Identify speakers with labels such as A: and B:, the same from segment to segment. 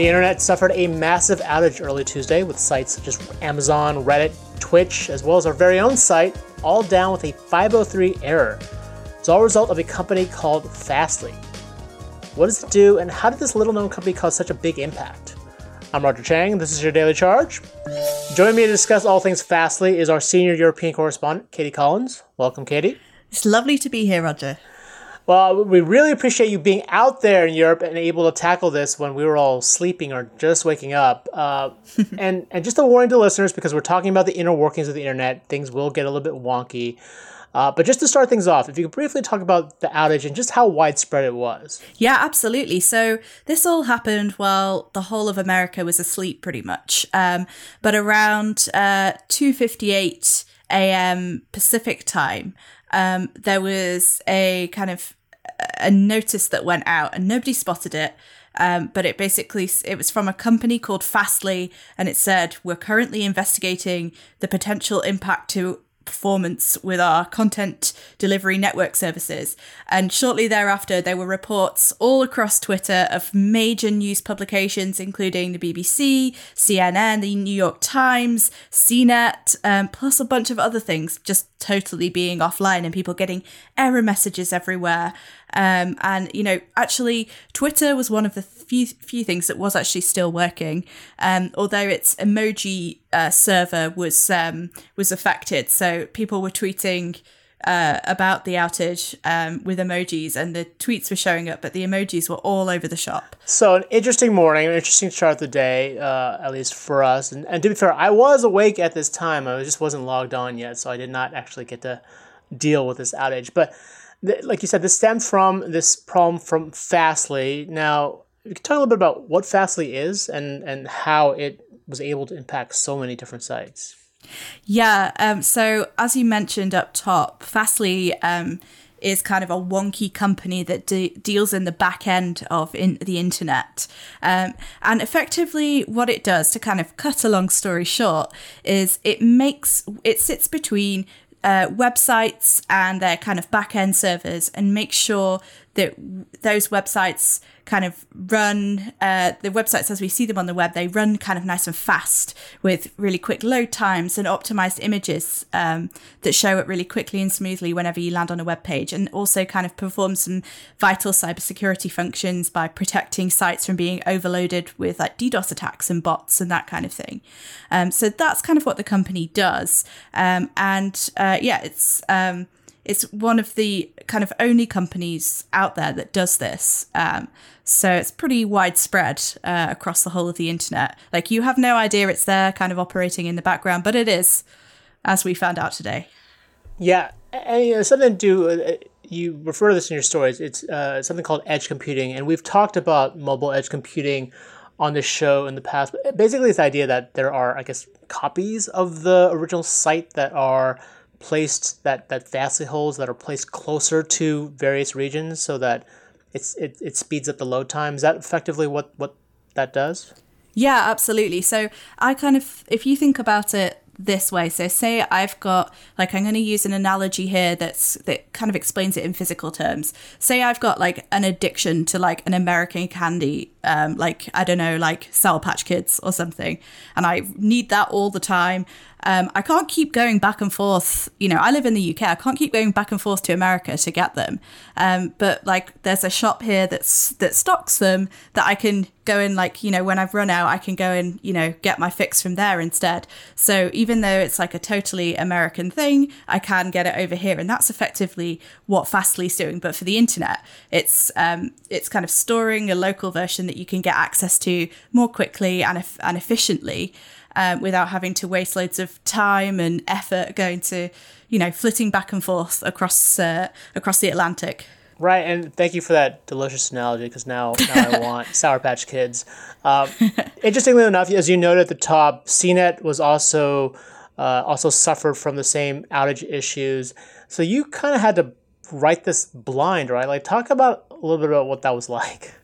A: The internet suffered a massive outage early Tuesday with sites such as Amazon, Reddit, Twitch, as well as our very own site, all down with a 503 error. It's all a result of a company called Fastly. What does it do, and how did this little known company cause such a big impact? I'm Roger Cheng, this is your Daily Charge. Joining me to discuss all things Fastly is our senior European correspondent, Katie Collins. Welcome, Katie.
B: It's lovely to be here, Roger.
A: Well, we really appreciate you being out there in Europe and able to tackle this when we were all sleeping or just waking up. Uh, and and just a warning to listeners because we're talking about the inner workings of the internet, things will get a little bit wonky. Uh, but just to start things off, if you could briefly talk about the outage and just how widespread it was.
B: Yeah, absolutely. So this all happened while the whole of America was asleep, pretty much. Um, but around uh, two fifty eight a.m. Pacific time, um, there was a kind of a notice that went out and nobody spotted it. Um, but it basically it was from a company called Fastly, and it said we're currently investigating the potential impact to performance with our content delivery network services. And shortly thereafter, there were reports all across Twitter of major news publications, including the BBC, CNN, the New York Times, CNET, um, plus a bunch of other things just totally being offline and people getting error messages everywhere. Um, and you know, actually, Twitter was one of the few few things that was actually still working, um, although its emoji uh, server was um, was affected. So people were tweeting. Uh, about the outage um, with emojis, and the tweets were showing up, but the emojis were all over the shop.
A: So, an interesting morning, an interesting start of the day, uh, at least for us. And, and to be fair, I was awake at this time. I just wasn't logged on yet, so I did not actually get to deal with this outage. But like you said, this stemmed from this problem from Fastly. Now, you can talk a little bit about what Fastly is and, and how it was able to impact so many different sites.
B: Yeah. Um, so, as you mentioned up top, Fastly um, is kind of a wonky company that de- deals in the back end of in- the internet. Um, and effectively, what it does, to kind of cut a long story short, is it makes it sits between uh, websites and their kind of back end servers and make sure that those websites kind of run uh, the websites as we see them on the web they run kind of nice and fast with really quick load times and optimized images um, that show up really quickly and smoothly whenever you land on a web page and also kind of perform some vital cybersecurity functions by protecting sites from being overloaded with like DDoS attacks and bots and that kind of thing. Um, so that's kind of what the company does. Um, and uh, yeah it's um, it's one of the kind of only companies out there that does this. Um, so it's pretty widespread uh, across the whole of the internet. Like you have no idea it's there, kind of operating in the background, but it is, as we found out today.
A: Yeah, and you know, something to do. Uh, you refer to this in your stories. It's uh, something called edge computing, and we've talked about mobile edge computing on this show in the past. Basically, this idea that there are, I guess, copies of the original site that are placed that that Fastly holds that are placed closer to various regions so that it's it, it speeds up the load time. Is that effectively what what that does?
B: Yeah, absolutely. So I kind of if you think about it this way. So say I've got like I'm going to use an analogy here that's that kind of explains it in physical terms. Say I've got like an addiction to like an American candy, um, like I don't know, like Sour Patch Kids or something, and I need that all the time. Um, I can't keep going back and forth. You know, I live in the UK. I can't keep going back and forth to America to get them. Um, but like, there's a shop here that's that stocks them that I can go in. Like, you know, when I've run out, I can go and you know get my fix from there instead. So even though it's like a totally American thing, I can get it over here, and that's effectively what Fastly's doing. But for the internet, it's um, it's kind of storing a local version that you can get access to more quickly and and efficiently um, without having to waste loads of time and effort going to, you know, flitting back and forth across uh, across the Atlantic.
A: Right, and thank you for that delicious analogy because now, now I want Sour Patch Kids. Um, interestingly enough, as you noted at the top, CNET was also uh, also suffered from the same outage issues. So you kind of had to write this blind, right? Like, talk about a little bit about what that was like.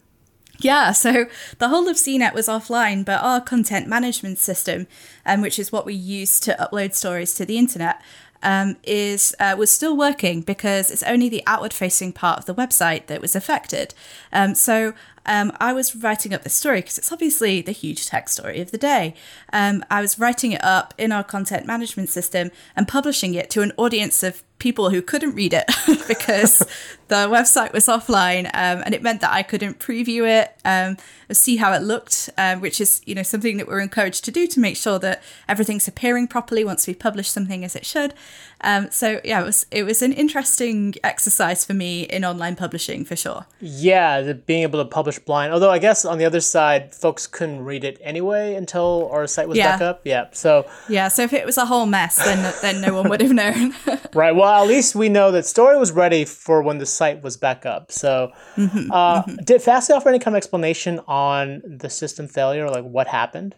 B: Yeah, so the whole of CNET was offline, but our content management system, um, which is what we use to upload stories to the internet, um, is uh, was still working because it's only the outward facing part of the website that was affected. Um, so um, I was writing up this story because it's obviously the huge tech story of the day. Um, I was writing it up in our content management system and publishing it to an audience of people who couldn't read it because the website was offline um, and it meant that I couldn't preview it, um, see how it looked, um, which is you know something that we're encouraged to do to make sure that everything's appearing properly once we publish something as it should. Um, so yeah, it was it was an interesting exercise for me in online publishing for sure.
A: Yeah, the, being able to publish blind. Although I guess on the other side, folks couldn't read it anyway until our site was
B: Yeah.
A: back up. Yeah, so
B: Yeah, so if it was a whole mess, then then no one would have known.
A: right. Well, at least we know that story was ready for when the site was back up. So,
B: Mm-hmm,
A: uh, did Fastly offer any kind of explanation on the system failure, like what happened?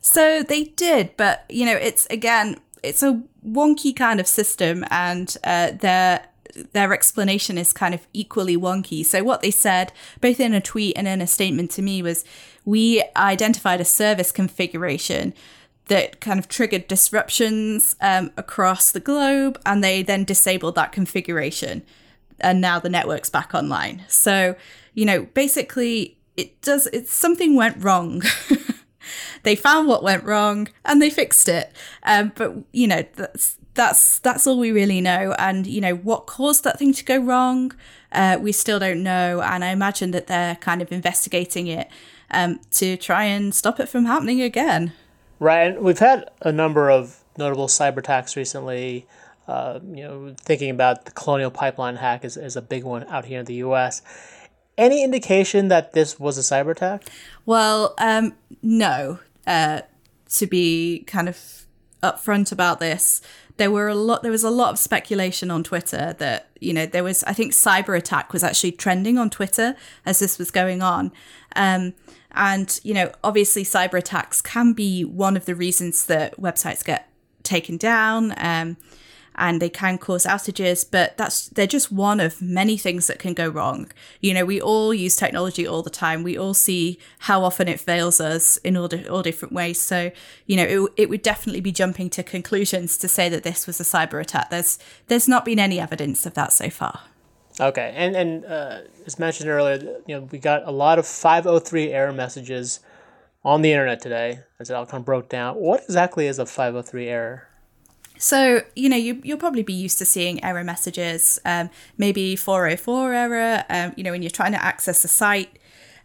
B: So they did, but you know, it's again, it's a wonky kind of system, and uh, their their explanation is kind of equally wonky. So what they said, both in a tweet and in a statement to me, was we identified a service configuration that kind of triggered disruptions um, across the globe, and they then disabled that configuration, and now the network's back online. So you know, basically, it does. It's something went wrong. they found what went wrong and they fixed it. Um, but you know, that's that's that's all we really know. And you know, what caused that thing to go wrong, uh, we still don't know. And I imagine that they're kind of investigating it um, to try and stop it from happening again.
A: Right, and we've had a number of notable cyber attacks recently. Uh, you know, thinking about the Colonial Pipeline hack is, is a big one out here in the U.S. Any indication that this was a cyber attack?
B: Well, um, no. Uh, to be kind of upfront about this, there were a lot. There was a lot of speculation on Twitter that you know there was. I think cyber attack was actually trending on Twitter as this was going on. Um, and you know, obviously, cyber attacks can be one of the reasons that websites get taken down. Um, and they can cause outages, but that's they're just one of many things that can go wrong. You know, we all use technology all the time. We all see how often it fails us in all, di- all different ways. So, you know, it, it would definitely be jumping to conclusions to say that this was a cyber attack. There's there's not been any evidence of that so far.
A: Okay, and and uh, as mentioned earlier, you know, we got a lot of 503 error messages on the internet today, as it all kind of broke down. What exactly is a 503 error?
B: So, you know, you, you'll probably be used to seeing error messages, um, maybe 404 error, um, you know, when you're trying to access a site.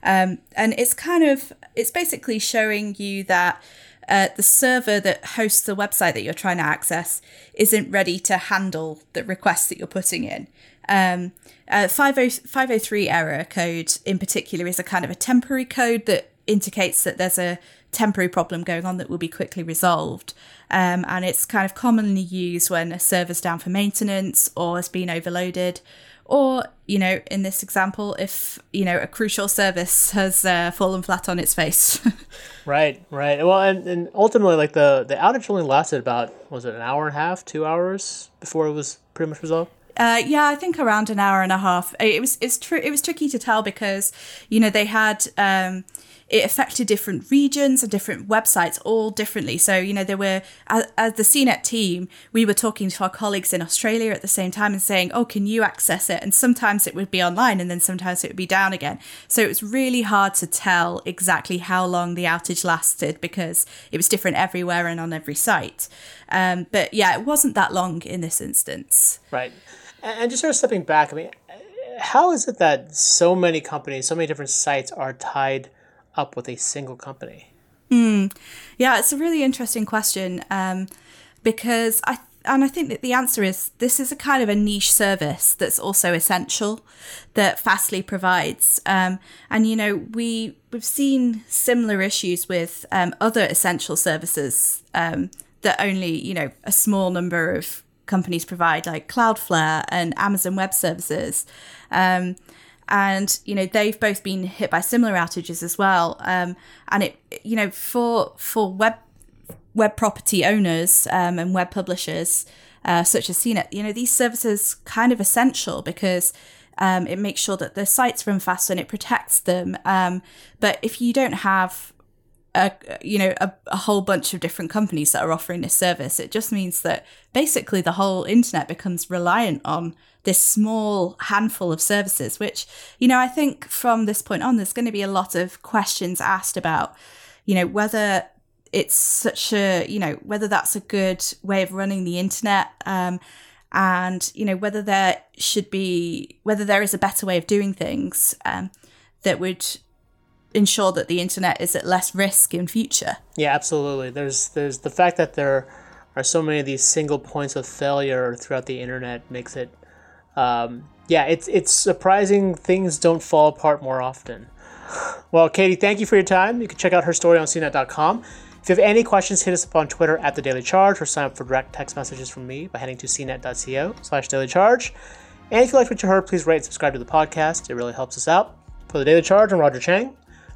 B: Um, and it's kind of, it's basically showing you that uh, the server that hosts the website that you're trying to access isn't ready to handle the requests that you're putting in. Um, uh, 50, 503 error code in particular is a kind of a temporary code that indicates that there's a temporary problem going on that will be quickly resolved. Um, and it's kind of commonly used when a server's down for maintenance or has been overloaded. Or, you know, in this example, if, you know, a crucial service has uh, fallen flat on its face.
A: Right, right. Well, and, and ultimately, like the the outage only lasted about was it an hour and a half, two hours before it was pretty much resolved.
B: Uh, yeah, I think around an hour and a half. It was it's tr- it was tricky to tell because you know they had um, it affected different regions and different websites all differently. So you know there were as, as the CNET team, we were talking to our colleagues in Australia at the same time and saying, "Oh, can you access it?" And sometimes it would be online, and then sometimes it would be down again. So it was really hard to tell exactly how long the outage lasted because it was different everywhere and on every site. Um, but yeah, it wasn't that long in this instance.
A: Right. And, just sort of stepping back, I mean, how is it that so many companies, so many different sites are tied up with a single company?
B: Yeah, it's a really interesting question um, because I and I think that the answer is this is a kind of a niche service that's also essential that Fastly provides. Um, and you know we we've seen similar issues with um, other essential services um, that only you know a small number of companies provide, like Cloudflare and Amazon Web Services. Um, and you know they've both been hit by similar outages as well. Um, and it you know for for web web property owners um, and web publishers uh, such as CNET, you know these services kind of essential because um, it makes sure that the sites run fast and it protects them. Um, but if you don't have a you know a, a, whole bunch of different companies that are offering this service. It just means that basically the whole internet becomes reliant on this small handful of services. Which you know I think from this point on, there's going to be a lot of questions asked about you know whether it's such a you know whether that's a good way of running the internet. Um, and you know whether there should be whether there is a better way of doing things um, that would ensure that the internet is at less risk in future.
A: Yeah, absolutely. There's there's the fact that there are so many of these single points of failure throughout the internet makes it um, yeah, it's it's surprising things don't fall apart more often. Well, Katie, thank you for your time. You can check out her story on CNET.com. If you have any questions, hit us up on Twitter at The Daily Charge or sign up for direct text messages from me by heading to cnet.co slash daily charge. And if you liked what you heard, please rate and subscribe to the podcast. It really helps us out. For The Daily Charge, I'm Roger Cheng.